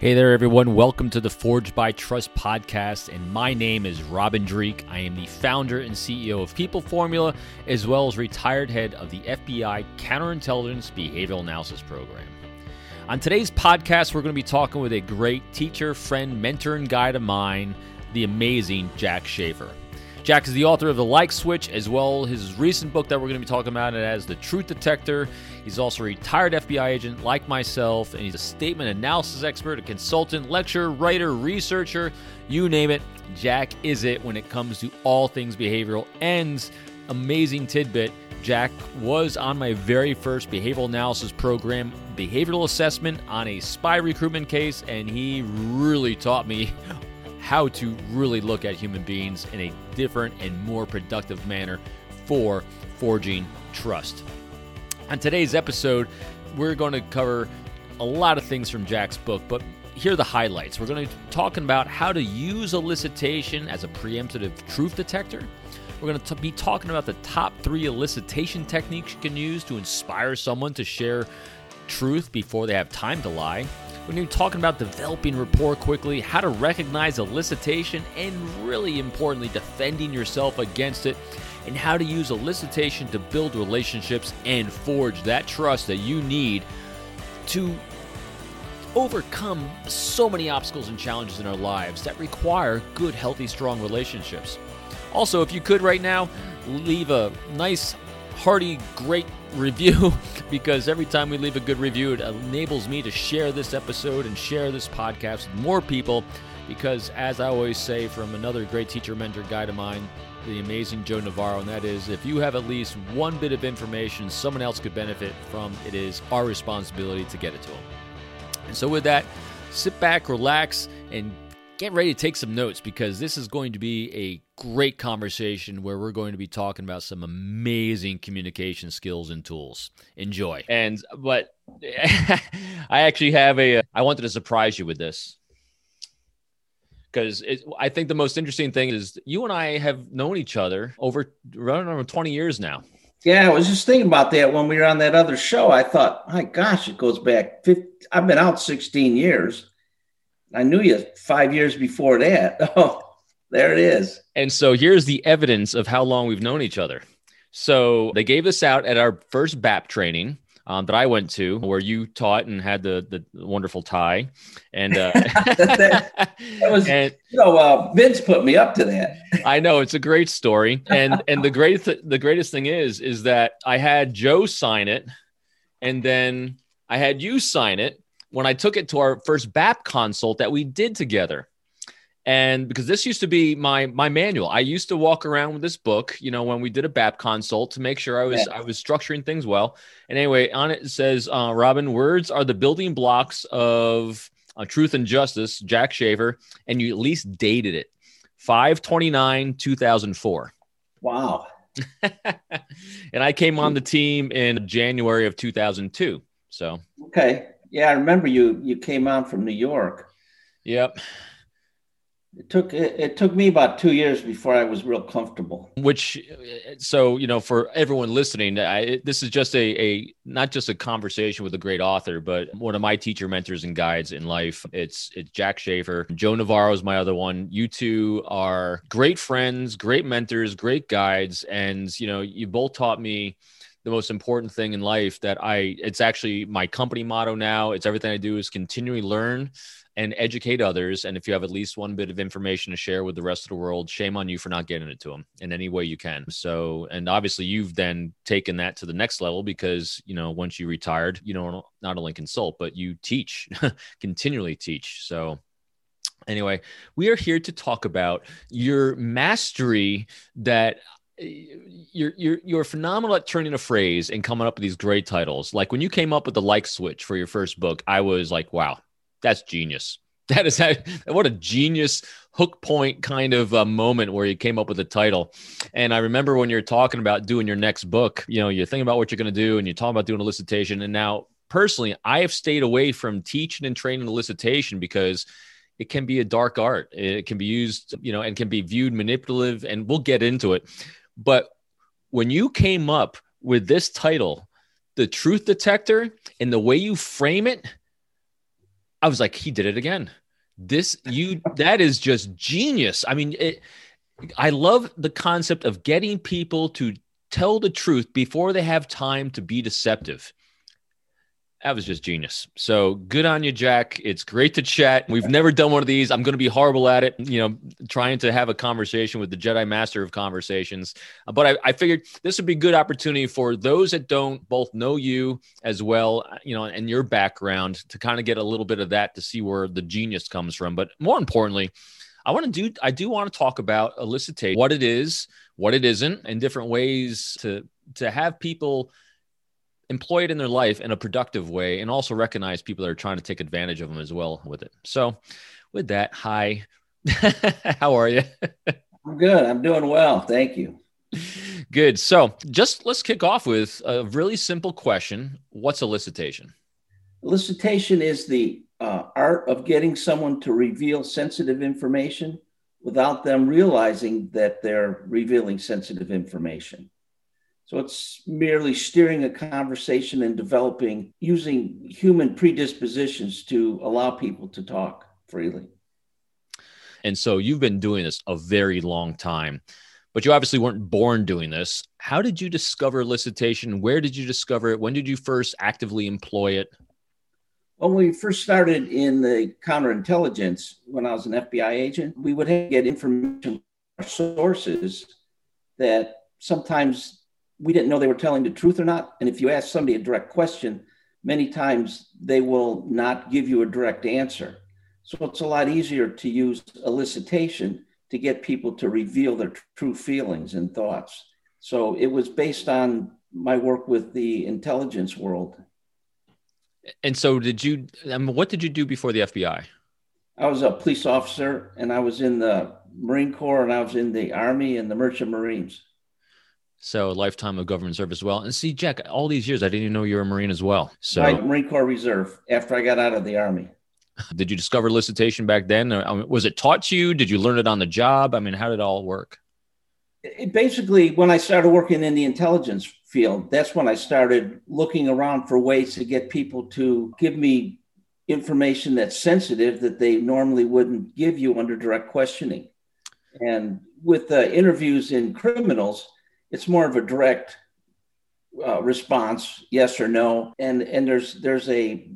Hey there, everyone. Welcome to the Forged by Trust podcast. And my name is Robin Dreeke. I am the founder and CEO of People Formula, as well as retired head of the FBI Counterintelligence Behavioral Analysis Program. On today's podcast, we're going to be talking with a great teacher, friend, mentor, and guide of mine, the amazing Jack Schafer. Jack is the author of The Like Switch, as well as his recent book that we're going to be talking about it as The Truth Detector. He's also a retired FBI agent like myself, and he's a statement analysis expert, a consultant, lecturer, writer, researcher, you name it. Jack is it when it comes to all things behavioral. And amazing tidbit Jack was on my very first behavioral analysis program, behavioral assessment on a spy recruitment case, and he really taught me how to really look at human beings in a different and more productive manner for forging trust. On today's episode, we're going to cover a lot of things from Jack's book, but here are the highlights. We're going to be talking about how to use elicitation as a preemptive truth detector. We're going to be talking about the top three elicitation techniques you can use to inspire someone to share truth before they have time to lie. We're going to be talking about developing rapport quickly, how to recognize elicitation, and really importantly, defending yourself against it, and how to use elicitation to build relationships and forge that trust that you need to overcome so many obstacles and challenges in our lives that require good, healthy, strong relationships. Also, if you could right now, leave a nice, hearty, great review because every time we leave a good review, it enables me to share this episode and share this podcast with more people. Because, as I always say from another great teacher, mentor, guide of mine, the amazing Joe Navarro, and that is if you have at least one bit of information someone else could benefit from, it is our responsibility to get it to them. And so, with that, sit back, relax, and get ready to take some notes because this is going to be a great conversation where we're going to be talking about some amazing communication skills and tools. Enjoy. And but I actually have a I wanted to surprise you with this. Because I think the most interesting thing is you and I have known each other over running over 20 years now. Yeah, I was just thinking about that when we were on that other show. I thought, my gosh, it goes back 50, I've been out 16 years. I knew you five years before that. Oh, there it is. And so here's the evidence of how long we've known each other. So they gave this out at our first BAP training. Um, that I went to, where you taught and had the the wonderful tie, and uh, that, that, was and, you know uh, Vince put me up to that. I know it's a great story, and and the great th- the greatest thing is is that I had Joe sign it, and then I had you sign it when I took it to our first BAP consult that we did together. And because this used to be my my manual i used to walk around with this book you know when we did a bap consult to make sure i was yeah. i was structuring things well. And anyway on it, it says uh, robin words are the building blocks of uh, truth and justice jack Schafer, and you at least dated it. 529 2004 wow. And i came on the team in january of 2002 so. Okay yeah i remember you you came on from new york yep it took it, it, took me about two years before I was real comfortable. Which, so you know, for everyone listening, I, this is just a a not just a conversation with a great author, but one of my teacher mentors and guides in life. It's it's Jack Schafer. Joe Navarro is my other one. You two are great friends, great mentors, great guides, and you know, you both taught me the most important thing in life that I it's actually my company motto now. It's everything I do is continually learn and educate others. And if you have at least one bit of information to share with the rest of the world, shame on you for not getting it to them in any way you can. So, and obviously you've then taken that to the next level because, you know, once you retired, you know, not only consult, but you teach, continually teach. So, anyway, we are here to talk about your mastery that you're you're you're phenomenal at turning a phrase and coming up with these great titles. Like when you came up with the like switch for your first book, I was like, wow, that's genius. That is what a genius hook point kind of moment where you came up with a title. And I remember when you're talking about doing your next book, you know, you're thinking about what you're going to do and you're talking about doing elicitation. And now, personally, I have stayed away from teaching and training elicitation because it can be a dark art. It can be used, you know, and can be viewed manipulative. And we'll get into it. But when you came up with this title, The Truth Detector, and the way you frame it, I was like, he did it again. This you that is just genius. I mean, it, I love the concept of getting people to tell the truth before they have time to be deceptive that was just genius. So good on you, Jack. It's great to chat. We've never done one of these. I'm going to be horrible at it, you know, trying to have a conversation with the Jedi Master of Conversations. But I, I figured this would be a good opportunity for those that don't both know you as well, you know, and your background to kind of get a little bit of that to see where the genius comes from. But more importantly, I want to do, I do want to talk about elicitation, what it is, what it isn't, and different ways to, to have people – employ it in their life in a productive way and also recognize people that are trying to take advantage of them as well with it. So, with that, hi, how are you? I'm good. I'm doing well. Thank you. Good. So, just let's kick off with a really simple question What's elicitation? Elicitation is the uh, art of getting someone to reveal sensitive information without them realizing that they're revealing sensitive information. So it's merely steering a conversation and developing using human predispositions to allow people to talk freely. And so you've been doing this a very long time, but you obviously weren't born doing this. How did you discover elicitation? Where did you discover it? When did you first actively employ it? When we first started in the counterintelligence, when I was an FBI agent, we would get information from sources that sometimes we didn't know they were telling the truth or not. And if you ask somebody a direct question, many times they will not give you a direct answer. So it's a lot easier to use elicitation to get people to reveal their true feelings and thoughts. So it was based on my work with the intelligence world. And so, did you? I mean, what did you do before the FBI? I was a police officer, and I was in the Marine Corps, and I was in the Army and the Merchant Marines. So lifetime of government service as well. And see, Jack, all these years I didn't even know you were a Marine as well. So Marine Corps Reserve after I got out of the Army. Did you discover elicitation back then? Was it taught to you? Did you learn it on the job? I mean, how did it all work? It basically, when I started working in the intelligence field, that's when I started looking around for ways to get people to give me information that's sensitive that they normally wouldn't give you under direct questioning. And with the interviews in criminals, it's more of a direct uh, response, yes or no, and and there's there's a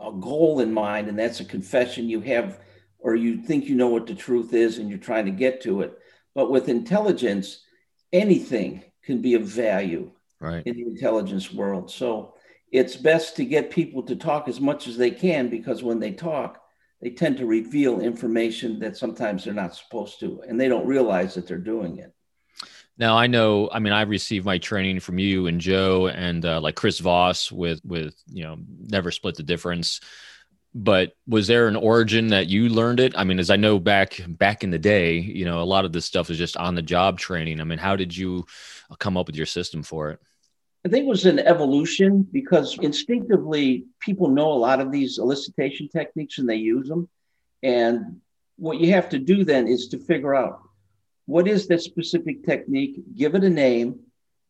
a goal in mind, and that's a confession you have, or you think you know what the truth is, and you're trying to get to it. But with intelligence, anything can be of value right. in the intelligence world. So it's best to get people to talk as much as they can because when they talk, they tend to reveal information that sometimes they're not supposed to, and they don't realize that they're doing it. Now I know. I mean, I've received my training from you and Joe and uh, like Chris Voss with with you know never split the difference. But was there an origin that you learned it? I mean, as I know back back in the day, you know, a lot of this stuff is just on the job training. I mean, how did you come up with your system for it? I think it was an evolution because instinctively people know a lot of these elicitation techniques and they use them. And what you have to do then is to figure out what is that specific technique? Give it a name,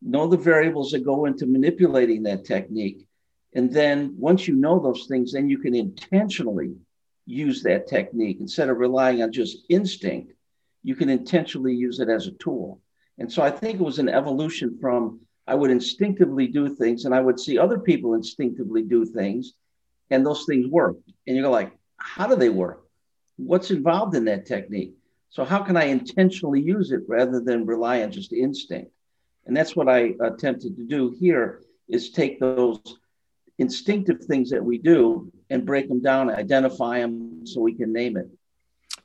know the variables that go into manipulating that technique. And then once you know those things, then you can intentionally use that technique instead of relying on just instinct. You can intentionally use it as a tool. And so I think it was an evolution from I would instinctively do things and I would see other people instinctively do things and those things work. And you go like, how do they work? What's involved in that technique? So how can I intentionally use it rather than rely on just instinct? And that's what I attempted to do here is take those instinctive things that we do and break them down, identify them so we can name it.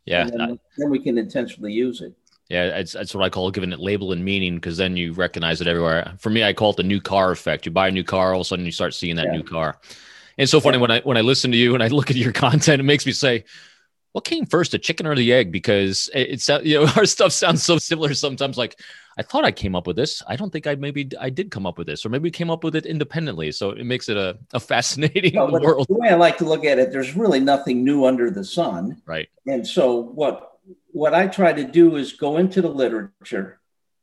Yeah. Then, then, we can intentionally use it. Yeah, it's, that's what I call giving it label and meaning because then you recognize it everywhere. For me, I call it the new car effect. You buy a new car, all of a sudden you start seeing that yeah. new car. And so funny yeah. when I when I listen to you and I look at your content, it makes me say, what came first, the chicken or the egg? Because it's you know our stuff sounds so similar sometimes. Like I thought I came up with this. I don't think I maybe I did come up with this, or maybe we came up with it independently. So it makes it a, a fascinating well, world. The way I like to look at it, there's really nothing new under the sun. Right. And so what what I try to do is go into the literature,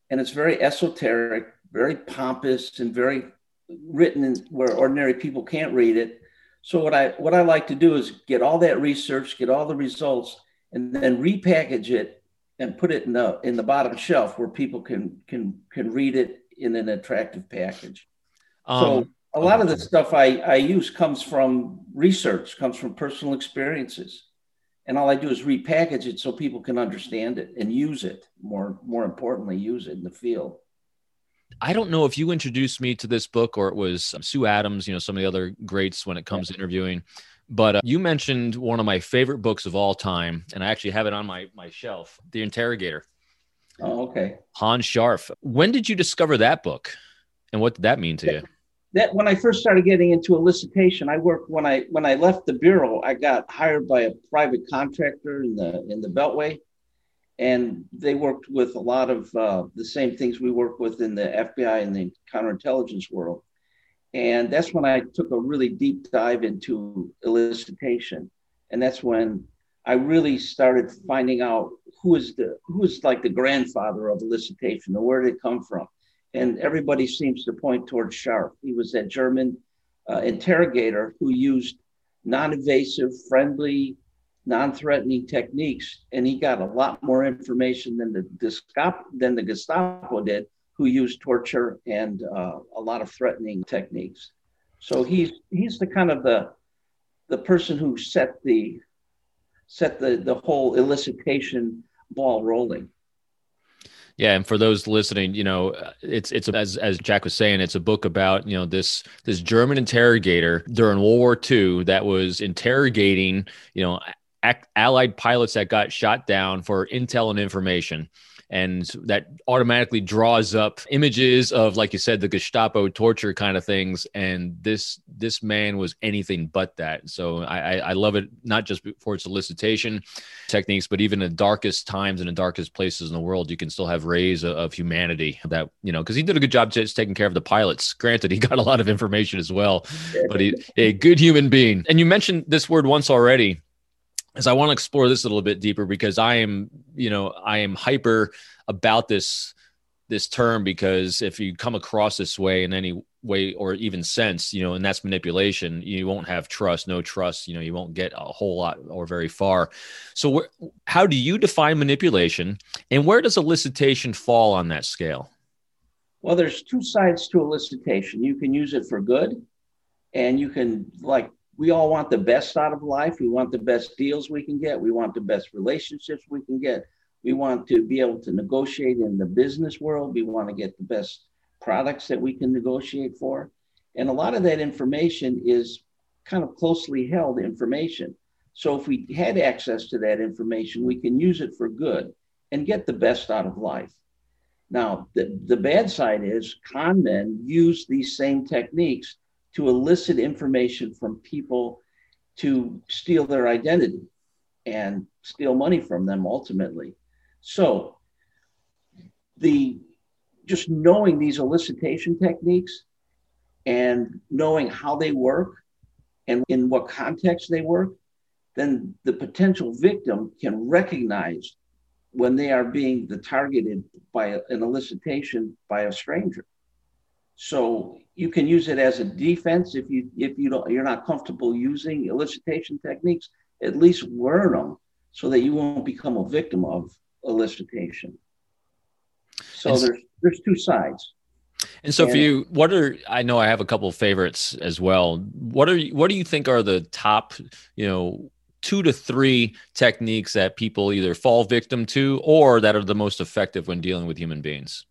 and it's very esoteric, very pompous, and very written where ordinary people can't read it. So what I what I like to do is get all that research, get all the results, and then repackage it and put it in the in the bottom shelf where people can can can read it in an attractive package. Um, so a lot of the stuff I, I use comes from research, comes from personal experiences. And all I do is repackage it so people can understand it and use it. More more importantly, use it in the field. I don't know if you introduced me to this book or it was Sue Adams, you know, some of the other greats when it comes yeah. to interviewing. But uh, you mentioned one of my favorite books of all time, and I actually have it on my my shelf, The Interrogator. Oh, okay. Hanns Scharff. When did you discover that book, and what did that mean to you? That when I first started getting into elicitation, I worked when I when I left the bureau, I got hired by a private contractor in the in the Beltway, and they worked with a lot of uh, the same things we work with in the FBI and the counterintelligence world. And that's when I took a really deep dive into elicitation. And that's when I really started finding out who is the who is like the grandfather of elicitation or where did it come from. And everybody seems to point towards Scharff. He was that German uh, interrogator who used non-invasive, friendly, non-threatening techniques, and he got a lot more information than the Gestapo, than the Gestapo did who used torture and uh, a lot of threatening techniques. So he's he's the kind of the the person who set the set the the whole elicitation ball rolling. Yeah, and for those listening, you know, it's it's as as Jack was saying, it's a book about you know this this German interrogator during World War II that was interrogating you know Allied pilots that got shot down for intel and information. And that automatically draws up images of like you said the gestapo torture kind of things. And this this man was anything but that. So i i love it not just for its elicitation techniques but even in the darkest times and the darkest places in the world you can still have rays of, of humanity that you know because he did a good job just taking care of the pilots. Granted he got a lot of information as well but he a good human being. And you mentioned this word once already is I want to explore this a little bit deeper because I am, you know, I am hyper about this this term because if you come across this way in any way or even sense, you know, and that's manipulation, you won't have trust, no trust, you know, you won't get a whole lot or very far. So, how do you define manipulation and where does elicitation fall on that scale? Well, there's two sides to elicitation. You can use it for good and you can like we all want the best out of life. We want the best deals we can get. We want the best relationships we can get. We want to be able to negotiate in the business world. We want to get the best products that we can negotiate for. And a lot of that information is kind of closely held information. So if we had access to that information, we can use it for good and get the best out of life. Now, the, the bad side is con men use these same techniques to elicit information from people to steal their identity and steal money from them ultimately. So the just knowing these elicitation techniques and knowing how they work and in what context they work, then the potential victim can recognize when they are being the targeted by an elicitation by a stranger. So you can use it as a defense if you if you don't you're not comfortable using elicitation techniques. At least learn them so that you won't become a victim of elicitation. So and there's there's two sides. And so, and, for you, what are I know I have a couple of favorites as well. What are what do you think are the top, you know, two to three techniques that people either fall victim to or that are the most effective when dealing with human beings?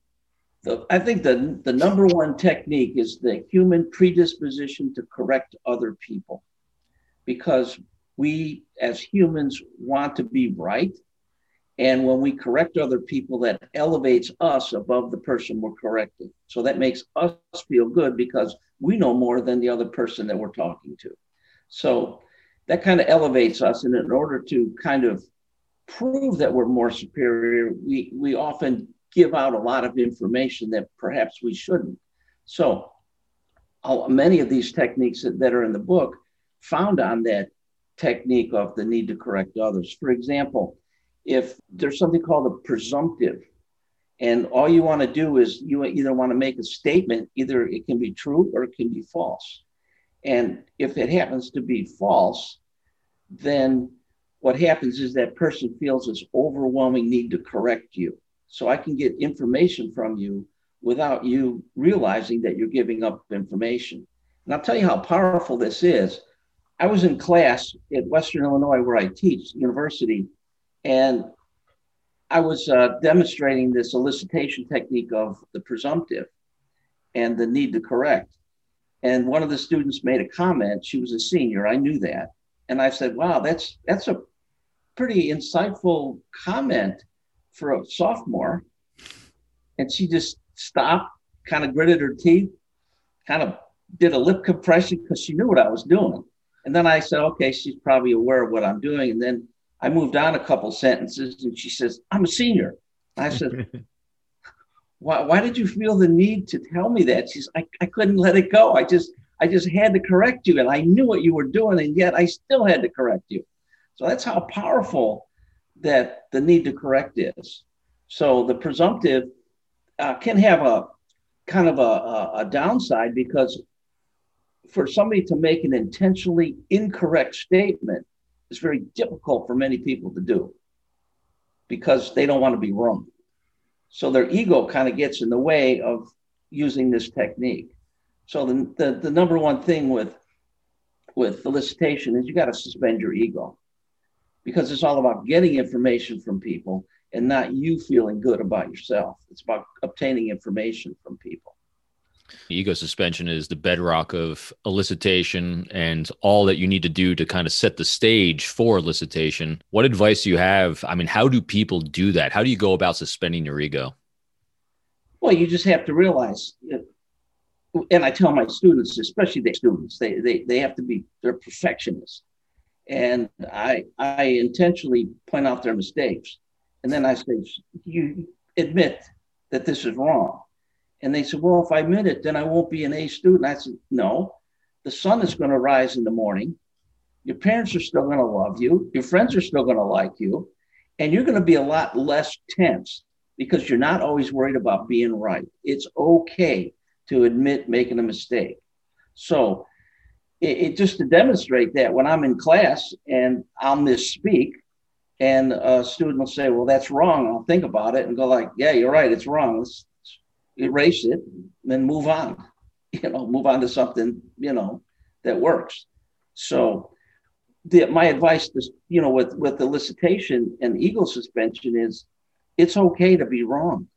The, I think the, the number one technique is the human predisposition to correct other people because we as humans want to be right. And when we correct other people, that elevates us above the person we're correcting. So that makes us feel good because we know more than the other person that we're talking to. So that kind of elevates us. And in order to kind of prove that we're more superior, we, we often give out a lot of information that perhaps we shouldn't. So, many of these techniques that, that are in the book found on that technique of the need to correct others. For example, if there's something called a presumptive, and all you want to do is you either want to make a statement, either it can be true or it can be false. And if it happens to be false, then what happens is that person feels this overwhelming need to correct you. So I can get information from you without you realizing that you're giving up information. And I'll tell you how powerful this is. I was in class at Western Illinois where I teach university, and I was uh, demonstrating this elicitation technique of the presumptive and the need to correct. And one of the students made a comment. She was a senior. I knew that, and I said, "Wow, that's that's a pretty insightful comment for a sophomore." And she just stopped, kind of gritted her teeth, kind of did a lip compression because she knew what I was doing. And then I said, "Okay, she's probably aware of what I'm doing." And then I moved on a couple sentences, and she says, "I'm a senior." I said, why, why did you feel the need to tell me that? She's, I, I couldn't let it go. I just, I just had to correct you. And I knew what you were doing. And yet I still had to correct you. So that's how powerful that the need to correct is. So the presumptive uh, can have a kind of a, a, downside because for somebody to make an intentionally incorrect statement is very difficult for many people to do because they don't want to be wrong. So their ego kind of gets in the way of using this technique. So the, the, the number one thing with with elicitation is you got to suspend your ego because it's all about getting information from people and not you feeling good about yourself. It's about obtaining information from people. Ego suspension is the bedrock of elicitation and all that you need to do to kind of set the stage for elicitation. What advice do you have? I mean, how do people do that? How do you go about suspending your ego? Well, you just have to realize, and I tell my students, especially the students, they, they, they have to be, they're perfectionists. And I, I intentionally point out their mistakes. And then I say, you admit that this is wrong and they said, Well, if I admit it, then I won't be an A student. I said, No, the sun is going to rise in the morning. Your parents are still going to love you. Your friends are still going to like you. And you're going to be a lot less tense because you're not always worried about being right. It's okay to admit making a mistake. So, it, it just to demonstrate that when I'm in class and I'll misspeak, and a student will say, "Well, that's wrong." I'll think about it and go like, "Yeah, you're right. It's wrong. Let's erase it, and move on. You know, move on to something you know that works. So, the, my advice, is, you know, with with elicitation and ego suspension is, it's okay to be wrong,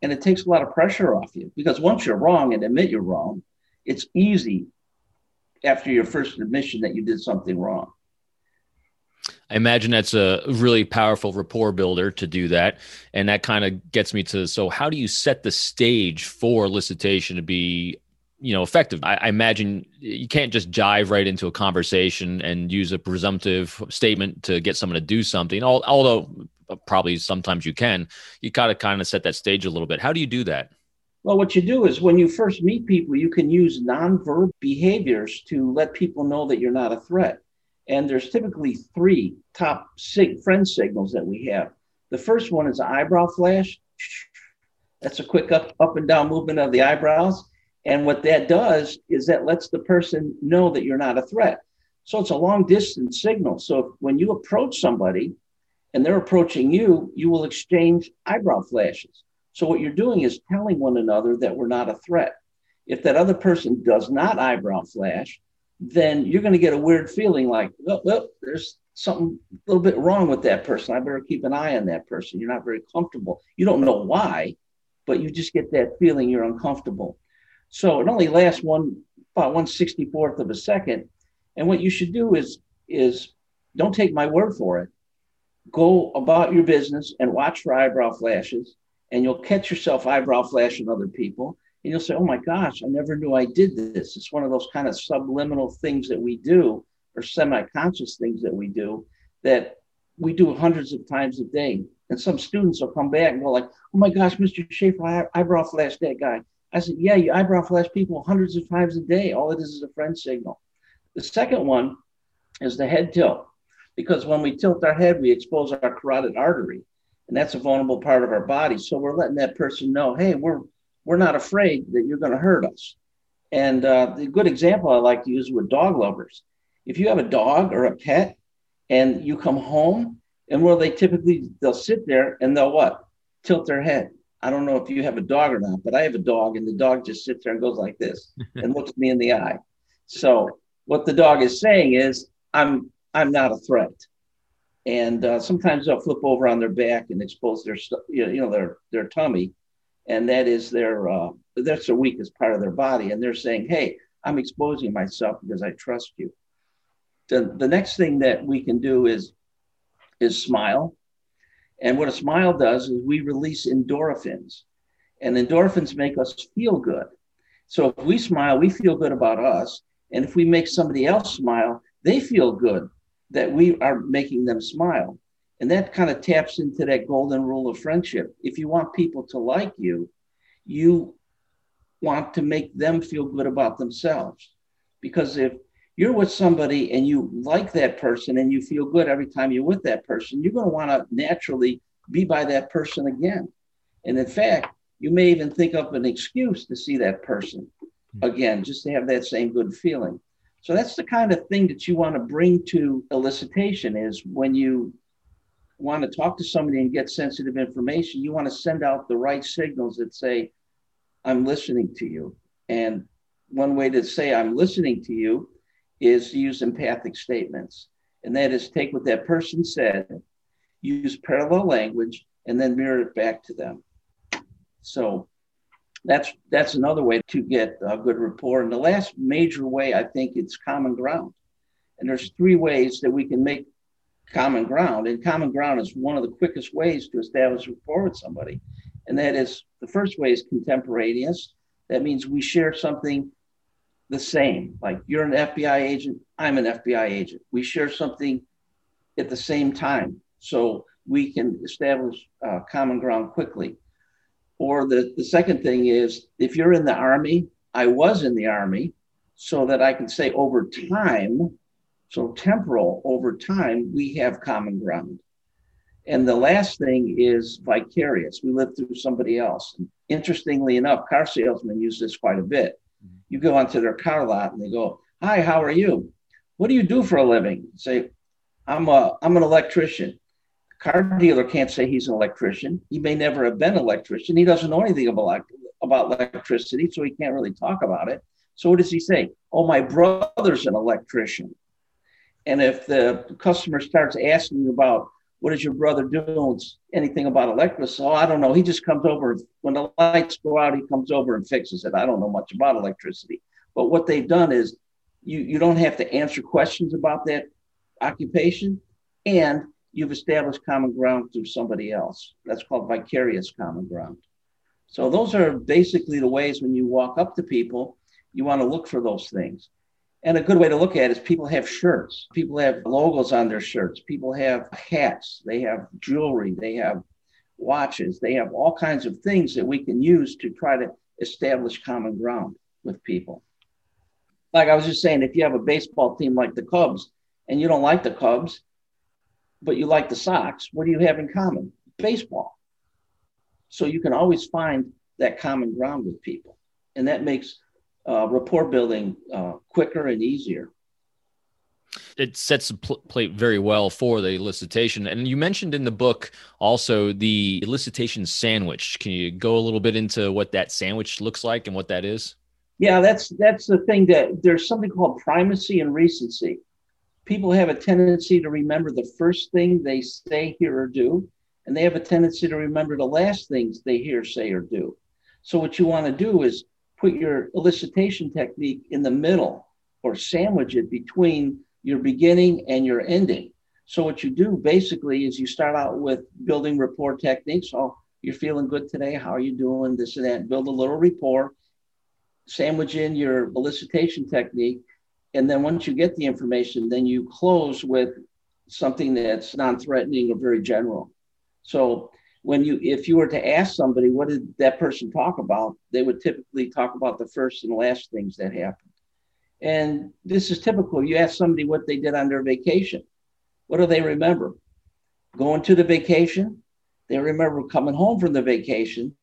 and it takes a lot of pressure off you because once you're wrong and admit you're wrong, it's easy after your first admission that you did something wrong. I imagine that's a really powerful rapport builder to do that. And that kind of gets me to so, how do you set the stage for elicitation to be you know effective I, I, imagine you can't just jive right into a conversation and use a presumptive statement to get someone to do something although uh, probably sometimes you can you gotta kind of set that stage a little bit how do you do that well what you do is when you first meet people you can use nonverbal behaviors to let people know that you're not a threat and there's typically three top sig- friend signals that we have. The first one is eyebrow flash. That's a quick up, up and down movement of the eyebrows. And what that does is that lets the person know that you're not a threat. So it's a long distance signal. So when you approach somebody and they're approaching you, you will exchange eyebrow flashes. So what you're doing is telling one another that we're not a threat. If that other person does not eyebrow flash, then you're going to get a weird feeling like, well, well, there's something a little bit wrong with that person. I better keep an eye on that person. You're not very comfortable. You don't know why, but you just get that feeling you're uncomfortable. So it only lasts one about one sixty fourth of a second. And what you should do is is don't take my word for it. Go about your business and watch for eyebrow flashes, and you'll catch yourself eyebrow flashing other people and you'll say, "Oh my gosh, I never knew I did this." It's one of those kind of subliminal things that we do, or semi-conscious things that we do, that we do hundreds of times a day. And some students will come back and go like, "Oh my gosh, Mr. Schafer, I eyebrow flash that guy." I said, "Yeah, you eyebrow flash people hundreds of times a day. All it is is a friend signal." The second one is the head tilt, because when we tilt our head, we expose our carotid artery, and that's a vulnerable part of our body. So we're letting that person know, "Hey, we're we're not afraid that you're going to hurt us. And uh, the good example I like to use with dog lovers. If you have a dog or a pet and you come home and where they typically they'll sit there and they'll what? Tilt their head. I don't know if you have a dog or not, but I have a dog and the dog just sits there and goes like this and looks me in the eye. So what the dog is saying is, I'm I'm not a threat. And uh, sometimes they'll flip over on their back and expose their you know their their tummy, and that is their uh, that's the weakest part of their body. And they're saying, hey, I'm exposing myself because I trust you. The, the next thing that we can do is is smile. And what a smile does is we release endorphins. And endorphins make us feel good. So if we smile, we feel good about us. And if we make somebody else smile, they feel good that we are making them smile. And that kind of taps into that golden rule of friendship. If you want people to like you, you want to make them feel good about themselves. Because if you're with somebody and you like that person and you feel good every time you're with that person, you're going to want to naturally be by that person again. And in fact, you may even think of an excuse to see that person hmm. again, just to have that same good feeling. So that's the kind of thing that you want to bring to elicitation is when you want to talk to somebody and get sensitive information, you want to send out the right signals that say, I'm listening to you. And one way to say I'm listening to you is to use empathic statements. And that is take what that person said, use parallel language, and then mirror it back to them. So that's that's another way to get a good rapport. And the last major way, I think, it's common ground. And there's three ways that we can make common ground. And common ground is one of the quickest ways to establish rapport with somebody. And that is the first way is contemporaneous. That means we share something the same. Like you're an FBI agent, I'm an FBI agent. We share something at the same time. So we can establish uh, common ground quickly. Or the, the second thing is if you're in the Army, I was in the Army, so that I can say over time, so temporal, over time, we have common ground. And the last thing is vicarious. We live through somebody else. And interestingly enough, car salesmen use this quite a bit. You go onto their car lot and they go, Hi, how are you? What do you do for a living? say, I'm a I'm an electrician car dealer can't say he's an electrician. He may never have been an electrician. He doesn't know anything about, about electricity, so he can't really talk about it. So what does he say? Oh, my brother's an electrician. And if the customer starts asking about what does your brother do, anything about electricity, oh, I don't know. He just comes over when the lights go out. He comes over and fixes it. I don't know much about electricity. But what they've done is you you don't have to answer questions about that occupation, and you've established common ground through somebody else. That's called vicarious common ground. So those are basically the ways when you walk up to people, you want to look for those things. And a good way to look at it is people have shirts. People have logos on their shirts. People have hats. They have jewelry. They have watches. They have all kinds of things that we can use to try to establish common ground with people. Like I was just saying, if you have a baseball team like the Cubs and you don't like the Cubs, but you like the Sox, what do you have in common? Baseball. So you can always find that common ground with people. And that makes uh, rapport building uh, quicker and easier. It sets the pl- plate very well for the elicitation. And you mentioned in the book also the elicitation sandwich. Can you go a little bit into what that sandwich looks like and what that is? Yeah, that's that's the thing that there's something called primacy and recency people have a tendency to remember the first thing they say, hear, or do, and they have a tendency to remember the last things they hear, say, or do. So, what you want to do is put your elicitation technique in the middle or sandwich it between your beginning and your ending. So, what you do basically is you start out with building rapport techniques. Oh, you're feeling good today. How are you doing? This and that. Build a little rapport, sandwich in your elicitation technique and then once you get the information, then you close with something that's non-threatening or very general. So when you if you were to ask somebody what did that person talk about, they would typically talk about the first and last things that happened. And this is typical. You ask somebody what they did on their vacation. What do they remember? Going to the vacation, they remember coming home from the vacation,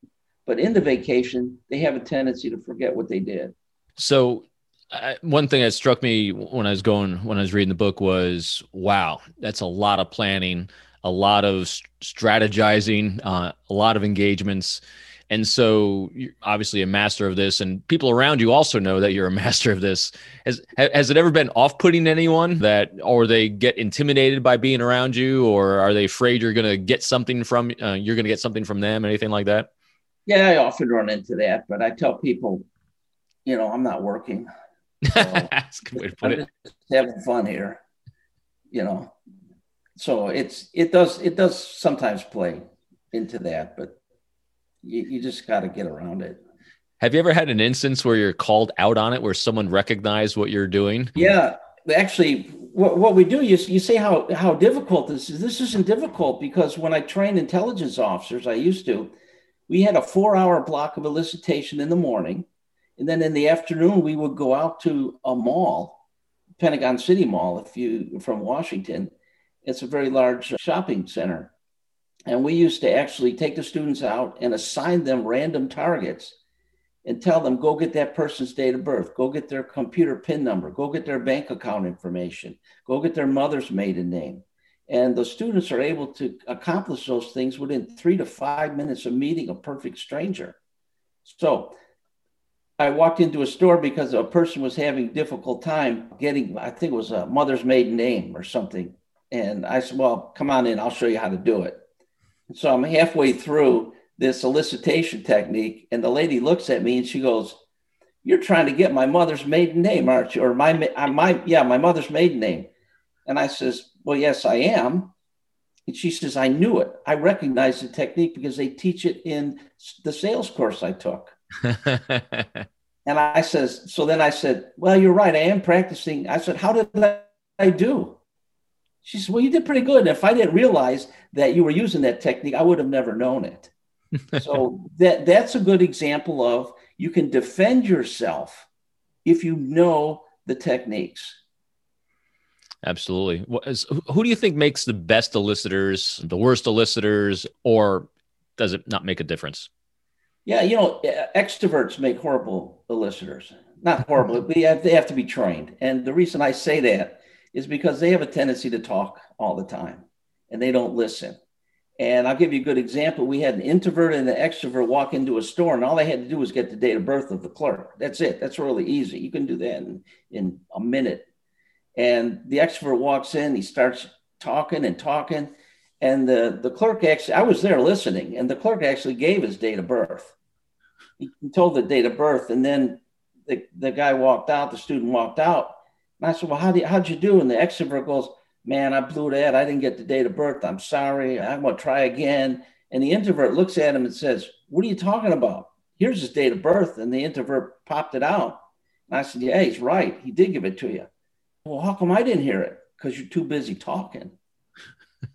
but in the vacation, they have a tendency to forget what they did. So, uh, one thing that struck me when I was going when I was reading the book was, wow, that's a lot of planning, a lot of strategizing, uh, a lot of engagements. And so you're obviously a master of this, and people around you also know that you're a master of this. Has has it ever been off-putting anyone that, or they get intimidated by being around you, or are they afraid you're going to get something from uh, you're going to get something from them, anything like that? Yeah, I often run into that, but I tell people, you know, I'm not working. So That's a good way to put I'm it. having fun here, you know. So it's it does it does sometimes play into that, but you, you just got to get around it. Have you ever had an instance where you're called out on it, where someone recognized what you're doing? Yeah, actually, what, what we do, you, you say how, how difficult this is. This isn't difficult because when I trained intelligence officers, I used to, we had a four hour block of elicitation in the morning. And then in the afternoon, we would go out to a mall, Pentagon City Mall, if you from Washington. It's a very large shopping center. And we used to actually take the students out and assign them random targets and tell them, go get that person's date of birth, go get their computer PIN number, go get their bank account information, go get their mother's maiden name. And the students are able to accomplish those things within three to five minutes of meeting a perfect stranger. So I walked into a store because a person was having difficult time getting, I think it was a mother's maiden name or something. And I said, well, come on in, I'll show you how to do it. So I'm halfway through this solicitation technique, and the lady looks at me and she goes, "You're trying to get my mother's maiden name, aren't you? Or my uh, my yeah, my mother's maiden name." And I says, "Well, yes, I am." And she says, "I knew it. I recognize the technique because they teach it in the sales course I took." and I says, so then I said, "Well, you're right. I am practicing." I said, "How did I do?" She said, Well, you did pretty good. And if I didn't realize that you were using that technique, I would have never known it. so that that's a good example of you can defend yourself if you know the techniques. Absolutely. Who do you think makes the best elicitors, the worst elicitors, or does it not make a difference? Yeah, you know, extroverts make horrible elicitors. Not horrible, but they have, they have to be trained. And the reason I say that is because they have a tendency to talk all the time and they don't listen. And I'll give you a good example. We had an introvert and an extrovert walk into a store, and all they had to do was get the date of birth of the clerk. That's it. That's really easy. You can do that in, in a minute. And the extrovert walks in, he starts talking and talking. And the, the clerk actually, I was there listening, and the clerk actually gave his date of birth. He, told the date of birth, and then the, the guy walked out, the student walked out, and I said, Well, how do you, how'd you do? And the extrovert goes, Man, I blew that. I didn't get the date of birth. I'm sorry. I'm going to try again. And the introvert looks at him and says, What are you talking about? Here's his date of birth. And the introvert popped it out. And I said, Yeah, he's right. He did give it to you. Well, how come I didn't hear it? Because you're too busy talking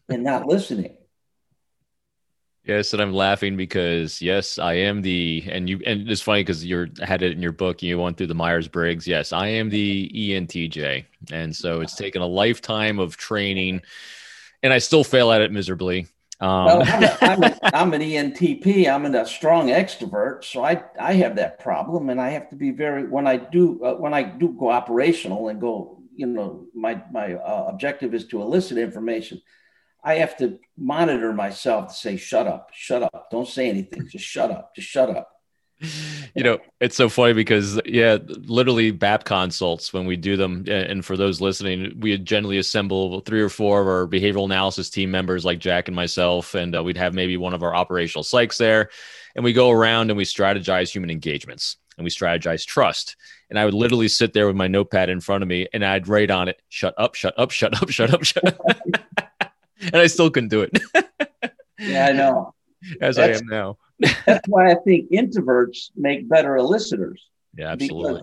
and not listening. Yes, and I'm laughing because yes, I am the and you and it's funny because you're had it in your book. and You went through the Myers Briggs. Yes, I am the ENTJ, and so it's taken a lifetime of training, and I still fail at it miserably. Um, well, I'm, a, I'm, a, I'm an ENTP. I'm a strong extrovert, so I I have that problem, and I have to be very when I do uh, when I do go operational and go. You know, my my uh, objective is to elicit information. I have to monitor myself to say, shut up, shut up, don't say anything, just shut up, just shut up. You know, it's so funny because, yeah, literally BAP consults when we do them. And for those listening, we generally assemble three or four of our behavioral analysis team members, like Jack and myself, and uh, we'd have maybe one of our operational psychs there. And we go around and we strategize human engagements and we strategize trust. And I would literally sit there with my notepad in front of me and I'd write on it, shut up, shut up, shut up, shut up, shut up. and I still couldn't do it. yeah, I know. As that's, I am now. that's why I think introverts make better elicitors. Yeah, absolutely.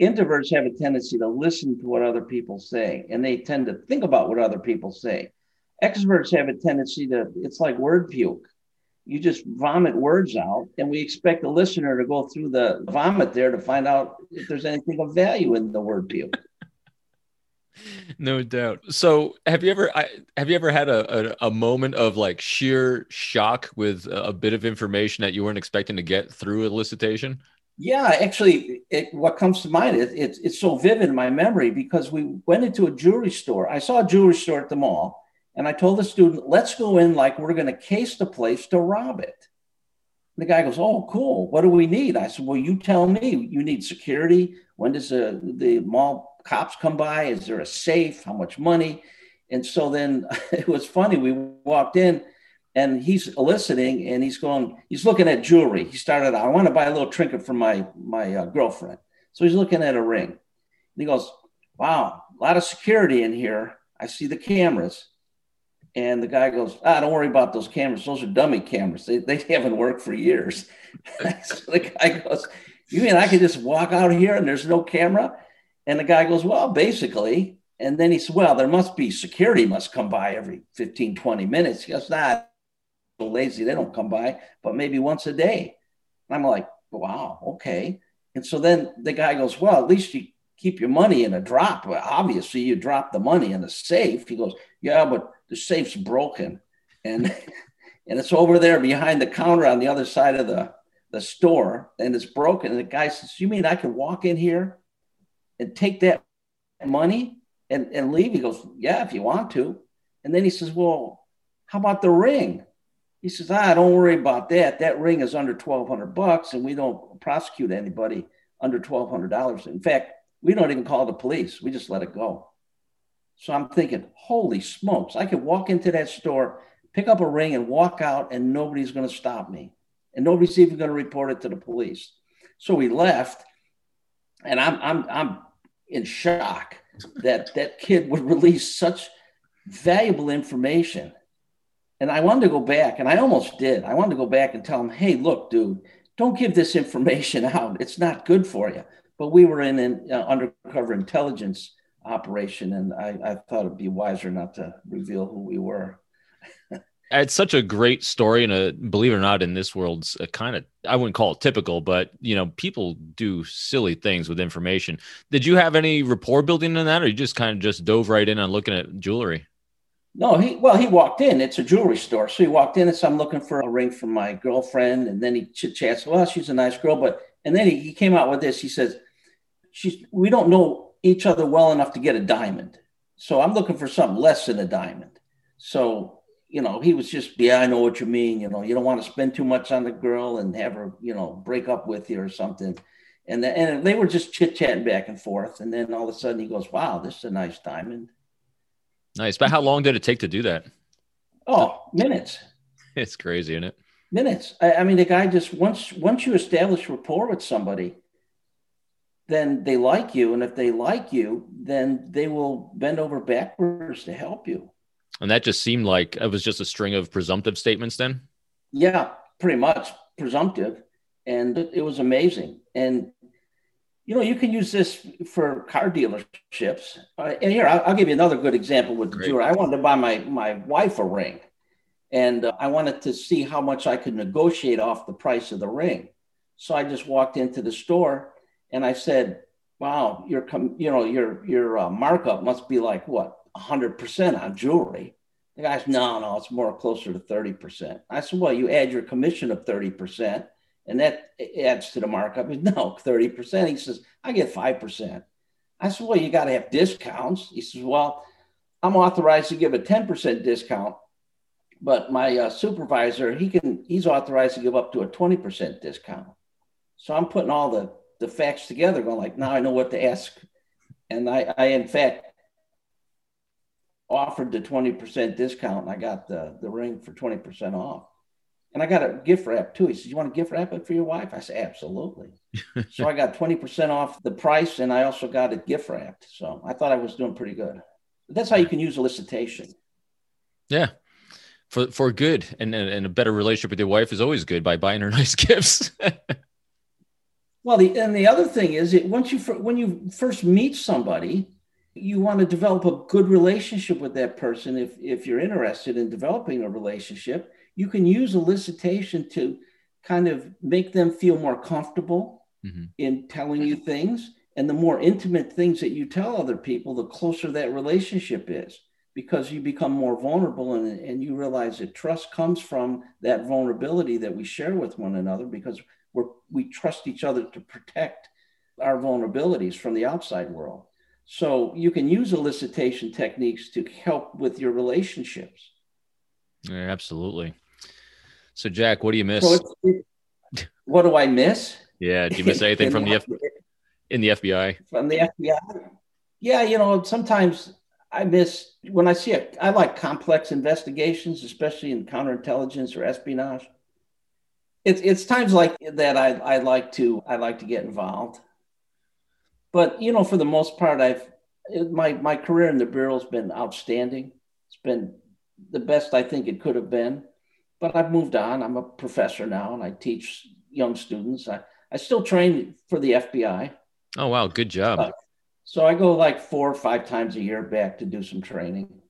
Introverts have a tendency to listen to what other people say, and they tend to think about what other people say. Extroverts have a tendency to, it's like word puke. You just vomit words out, and we expect the listener to go through the vomit there to find out if there's anything of value in the word puke no doubt. So, have you ever I, have you ever had a, a, a moment of like sheer shock with a bit of information that you weren't expecting to get through elicitation? Yeah, actually, it, what comes to mind is it's it's so vivid in my memory because we went into a jewelry store. I saw a jewelry store at the mall, and I told the student, "Let's go in like we're going to case the place to rob it." The guy goes, "Oh, cool. What do we need?" I said, "Well, you tell me. You need security. When does the the mall cops come by? Is there a safe? How much money?" And so then it was funny. We walked in and he's eliciting and he's going, he's looking at jewelry. He started, I want to buy a little trinket for my, my uh, girlfriend. So he's looking at a ring. And he goes, wow, a lot of security in here. I see the cameras. And the guy goes, ah, don't worry about those cameras. Those are dummy cameras. They, they haven't worked for years. so the guy goes, you mean I could just walk out here and there's no camera? And the guy goes, well, basically. And then he said, well, there must be security must come by every 15, 20 minutes. He goes, nah, lazy. They don't come by, but maybe once a day. And I'm like, wow, okay. And so then the guy goes, well, at least you keep your money in a drop. Well, obviously, you drop the money in a safe. He goes, yeah, but the safe's broken, and and it's over there behind the counter on the other side of the the store, and it's broken. And the guy says, you mean I can walk in here and take that money and and leave? He goes, yeah, if you want to. And then he says, well, how about the ring? He says, ah, don't worry about that. That ring is under 1200 bucks and we don't prosecute anybody under $1,200. In fact, we don't even call the police. We just let it go. So I'm thinking, holy smokes, I could walk into that store, pick up a ring and walk out and nobody's going to stop me. And nobody's even going to report it to the police. So we left and I'm, I'm, I'm in shock that that kid would release such valuable information and I wanted to go back, and I almost did. I wanted to go back and tell him, hey, look, dude, don't give this information out. It's not good for you. But we were in an uh, undercover intelligence operation, and I, I thought it'd be wiser not to reveal who we were. it's such a great story, and a, believe it or not, in this world's uh, a kind of I wouldn't call it typical, but you know, people do silly things with information. Did you have any rapport building in that, or you just kind of just dove right in on looking at jewelry? No, he well, he walked in. It's a jewelry store. So he walked in and said, I'm looking for a ring for my girlfriend. And then he chit chats, well, she's a nice girl. But and then he, he came out with this. He says, She's we don't know each other well enough to get a diamond. So I'm looking for something less than a diamond. So, you know, he was just, yeah, I know what you mean. You know, you don't want to spend too much on the girl and have her, you know, break up with you or something. And, the, and they were just chit chatting back and forth. And then all of a sudden he goes, wow, this is a nice diamond. Nice. But how long did it take to do that? Oh, minutes. It's crazy, isn't it? Minutes. I, I mean, the guy just once once you establish rapport with somebody, then they like you, and if they like you, then they will bend over backwards to help you. And that just seemed like it was just a string of presumptive statements, then. Yeah, pretty much presumptive, and it, was amazing. And you know, you can use this for car dealerships. Uh, and here, I'll, I'll, give you another good example with the jewelry. I wanted to buy my my wife a ring, and uh, I wanted to see how much I could negotiate off the price of the ring. So I just walked into the store and I said, "Wow, your com- you know your your uh, markup must be like what hundred percent on jewelry." The guy's, "No, no, it's more closer to thirty percent." I said, "Well, you add your commission of thirty percent." and that adds to the markup. He no, 30%. He says, I get 5%. I said, Well, you got to have discounts. He says, Well, I'm authorized to give a 10% discount, but my uh, supervisor, he can, he's authorized to give up to a 20% discount. So I'm putting all the, the facts together, going like, now I know what to ask. And I, I in fact, offered the 20% discount and I got the, the ring for 20% off. And I got a gift wrap too. He says, You want a gift wrap it for your wife? I said, Absolutely. so I got 20% off the price and I also got it gift wrapped. So I thought I was doing pretty good. But that's how you can use elicitation. Yeah. For, for good and, and a better relationship with your wife is always good by buying her nice gifts. well, the, and the other thing is it, once you, when you first meet somebody, you want to develop a good relationship with that person. If, if you're interested in developing a relationship, you can use elicitation to kind of make them feel more comfortable mm-hmm. in telling you things. And the more intimate things that you tell other people, the closer that relationship is because you become more vulnerable and, and you realize that trust comes from that vulnerability that we share with one another because where we trust each other to protect our vulnerabilities from the outside world. So you can use elicitation techniques to help with your relationships. Yeah, absolutely. So, Jack, what do you miss? So it, what do I miss? Yeah, do you miss anything from the F- in the FBI? From the FBI? Yeah, you know, sometimes I miss when I see it. I like complex investigations, especially in counterintelligence or espionage. It's it's times like that I, I like to I like to get involved. But you know, for the most part, I've my my career in the bureau has been outstanding. It's been the best I think it could have been. But I've moved on. I'm a professor now, and I teach young students. I, I still train for the FBI. Oh wow, good job. Uh, so I go like four or five times a year back to do some training,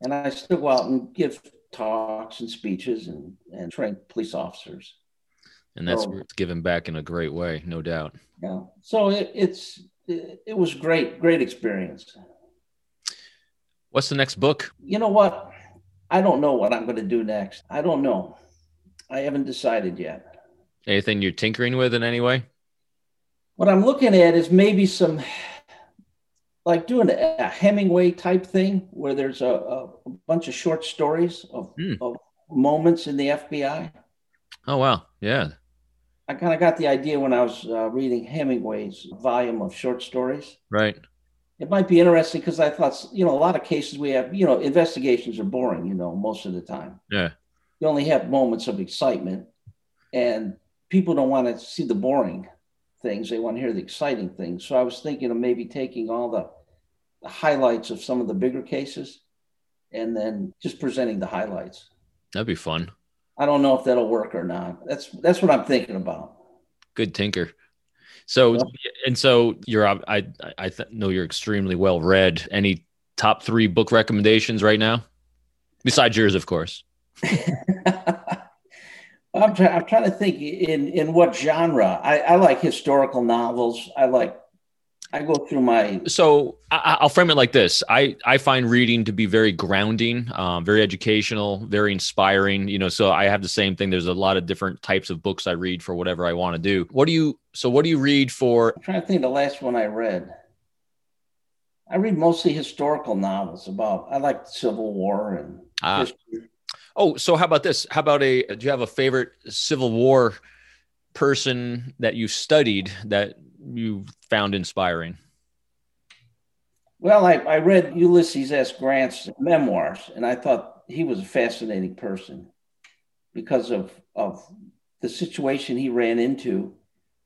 and I still go out and give talks and speeches and and train police officers. And that's so, given back in a great way, no doubt. Yeah. So it, it's it, it was great, great experience. What's the next book? You know what? I don't know what I'm going to do next. I don't know. I haven't decided yet. Anything you're tinkering with in any way? What I'm looking at is maybe some, like doing a, Hemingway type thing where there's a, a bunch of short stories of, hmm. of moments in the FBI. Oh, wow. Yeah. I kind of got the idea when I was uh, reading Hemingway's volume of short stories. Right. It might be interesting because I thought, you know, a lot of cases we have, you know, investigations are boring, you know, most of the time. Yeah. You only have moments of excitement, and people don't want to see the boring things. They want to hear the exciting things. So I was thinking of maybe taking all the, the highlights of some of the bigger cases and then just presenting the highlights. That'd be fun. I don't know if that'll work or not. That's that's what I'm thinking about. Good tinker. So and so you're I I th- know you're extremely well read. Any top three book recommendations right now, besides yours, of course. I'm, try- I'm trying to think in in what genre. I, I like historical novels. I like I go through my. So I, will frame it like this: I I find reading to be very grounding, um, very educational, very inspiring. You know, so I have the same thing. There's a lot of different types of books I read for whatever I want to do. What do you? So what do you read for? I'm trying to think. The last one I read. I read mostly historical novels about. I like the Civil War and ah. history. Oh, so how about this? How about a? Do you have a favorite Civil War person that you studied that you found inspiring? Well, I, I read Ulysses S. Grant's memoirs, and I thought he was a fascinating person because of of the situation he ran into,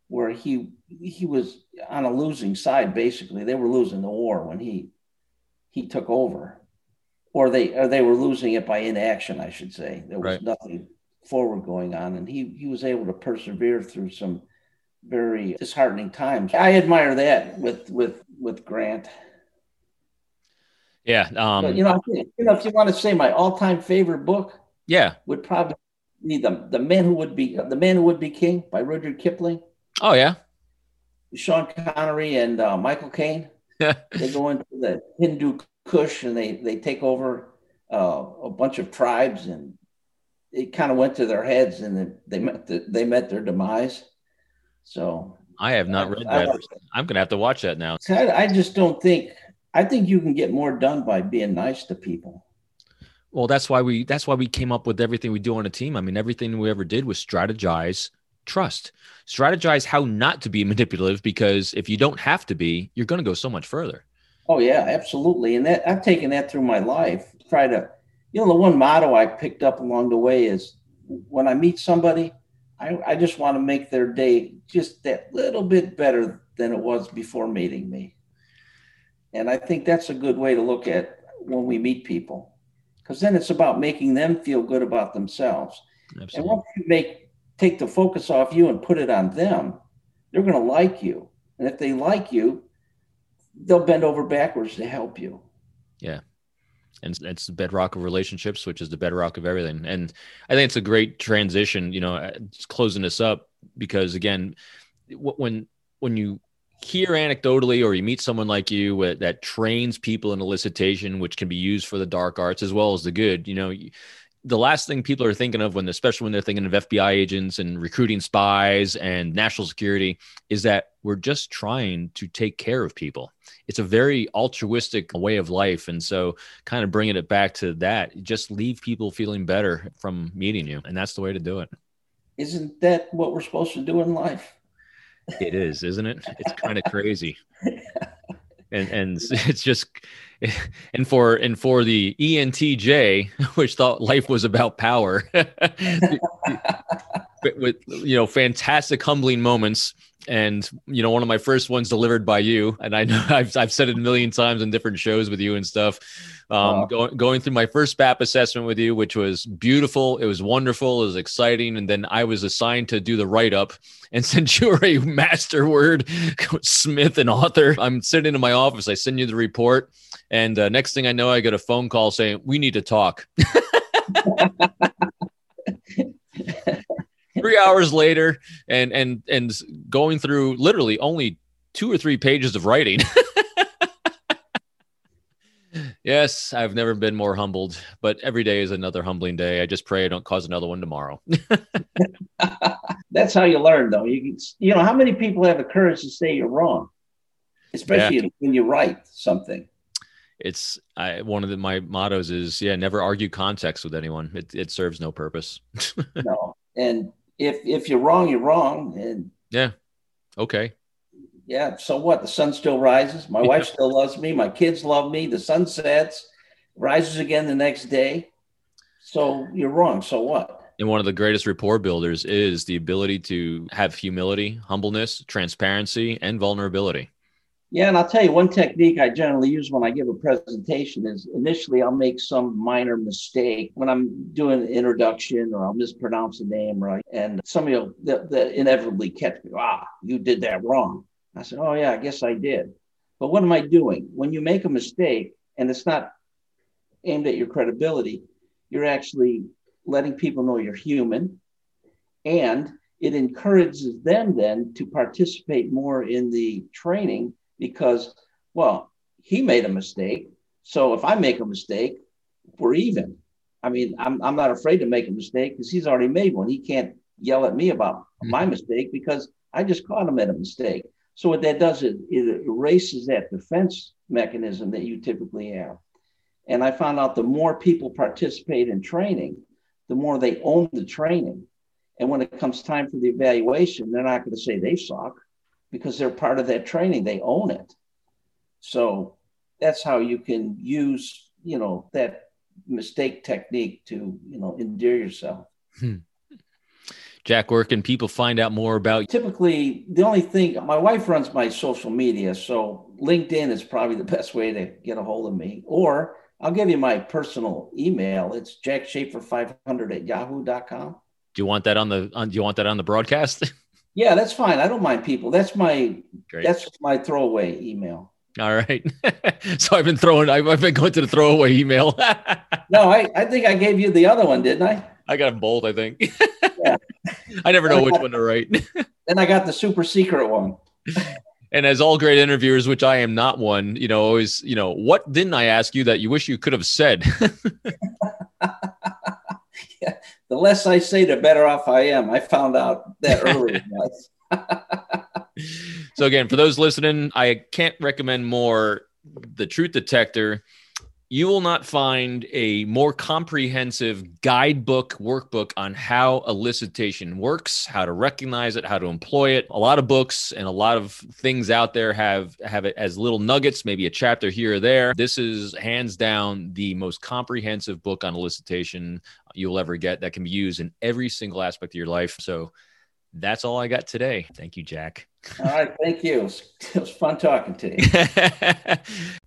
where he he was on a losing side. Basically, they were losing the war when he he took over, or they or they were losing it by inaction. I should say there was right. nothing forward going on, and he he was able to persevere through some very disheartening times. I admire that with with with Grant. Yeah, um, but, you know, you know, if you want to say my all-time favorite book, yeah, would probably be the the man who would be the man who would be king by Rudyard Kipling. Oh yeah, Sean Connery and uh, Michael Caine. they go into the Hindu Kush and they they take over uh, a bunch of tribes and it kind of went to their heads and they met the, they met their demise. So I have not read that. I, am going to have to watch that now. I, I just don't think. I think you can get more done by being nice to people. Well, that's why we that's why we came up with everything we do on a team. I mean, everything we ever did was strategize, trust, strategize how not to be manipulative. Because if you don't have to be, you're going to go so much further. Oh yeah, absolutely. And that I've taken that through my life. Try to, you know, the one motto I picked up along the way is when I meet somebody, I, I just want to make their day just that little bit better than it was before meeting me. And I think that's a good way to look at when we meet people, because then it's about making them feel good about themselves. Absolutely. And once you make take the focus off you and put it on them, they're going to like you. And if they like you, they'll bend over backwards to help you. Yeah and it's the bedrock of relationships which is the bedrock of everything. And i think it's a great transition you know uh, just closing this up because again when when you hear anecdotally or you meet someone like you that trains people in elicitation which can be used for the dark arts as well as the good you know the last thing people are thinking of when, especially when they're thinking of FBI agents and recruiting spies and national security, is that we're just trying to take care of people. It's a very altruistic way of life. And so, kind of bringing it back to that, just leave people feeling better from meeting you. And that's the way to do it. Isn't that what we're supposed to do in life? It is, isn't it? It's kind of crazy. And and it's just and for and for the ENTJ, which thought life was about power, with you know fantastic humbling moments and you know one of my first ones delivered by you. And i know i've, I've said it a million times in different shows with you and stuff. Um, wow. going, going through my first BAP assessment with you which was beautiful. It was wonderful. It was exciting. And then i was assigned to do the write-up and since you're a master word smith and author. I'm sitting in my office. I send you the report. And uh, next thing i know i get a phone call saying we need to talk three hours later and and and going through literally only two or three pages of writing. Yes i've never been more humbled but every day is another humbling day. I just pray i don't cause another one tomorrow. That's how you learn though. You you know how many people have the courage to say you're wrong? Especially yeah. when you write something. It's I, one of the, my mottos is yeah never argue context with anyone. It, it serves no purpose. No. And if if you're wrong, you're wrong. And yeah, okay. Yeah. So what? The sun still rises. My yeah. wife still loves me. My kids love me. The sun sets, rises again the next day. So you're wrong. So what? And one of the greatest rapport builders is the ability to have humility, humbleness, transparency, and vulnerability. Yeah, and I'll tell you one technique I generally use when I give a presentation is initially I'll make some minor mistake when I'm doing an introduction or I'll mispronounce a name right, and somebody will they'll, they'll inevitably catch me. Ah, you did that wrong. I said, Oh yeah, I guess I did. But what am I doing? When you make a mistake and it's not aimed at your credibility, you're actually letting people know you're human, and it encourages them then to participate more in the training because, well, he made a mistake. So if I make a mistake, we're even. I mean, I'm, I'm not afraid to make a mistake because he's already made one. He can't yell at me about mm-hmm. my mistake because I just caught him at a mistake. So what that does is it erases that defense mechanism that you typically have. And I found out the more people participate in training, the more they own the training. And when it comes time for the evaluation, they're not going to say they suck because they're part of that training. They own it. So that's how you can use, you know, that mistake technique to, you know, endear yourself. Hmm. Jack, where can people find out more about you? Typically, the only thing my wife runs my social media, so LinkedIn is probably the best way to get a hold of me. Or I'll give you my personal email. It's jackschaefer500 at yahoo.com. Do you want that on the on, do you want that on the broadcast? Yeah, that's fine. I don't mind people. That's my Great. that's my throwaway email. All right. so I've been throwing. I've, I've been going to the throwaway email. no, I, I think I gave you the other one, didn't I? I got them both. I think. yeah. I never know which one to write. then I got the super secret one. and as all great interviewers, which I am not one, you know, always, you know, what didn't I ask you that you wish you could have said? the less I say, the better off I am. I found out that early. so again, for those listening, I can't recommend more the Truth Detector. You will not find a more comprehensive guidebook workbook on how elicitation works, how to recognize it, how to employ it. A lot of books and a lot of things out there have have it as little nuggets, maybe a chapter here or there. This is hands down the most comprehensive book on elicitation you'll ever get that can be used in every single aspect of your life. So that's all I got today. Thank you, Jack. All right. Thank you. It was, it was fun talking to you.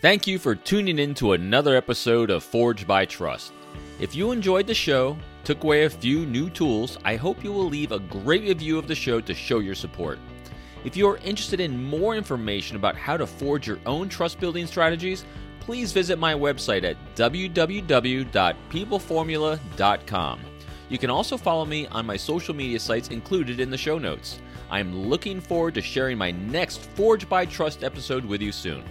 Thank you for tuning in to another episode of Forged by Trust. If you enjoyed the show, took away a few new tools, I hope you will leave a great review of the show to show your support. If you are interested in more information about how to forge your own trust building strategies, please visit my website at www.peopleformula.com. You can also follow me on my social media sites included in the show notes. I am looking forward to sharing my next Forge by Trust episode with you soon.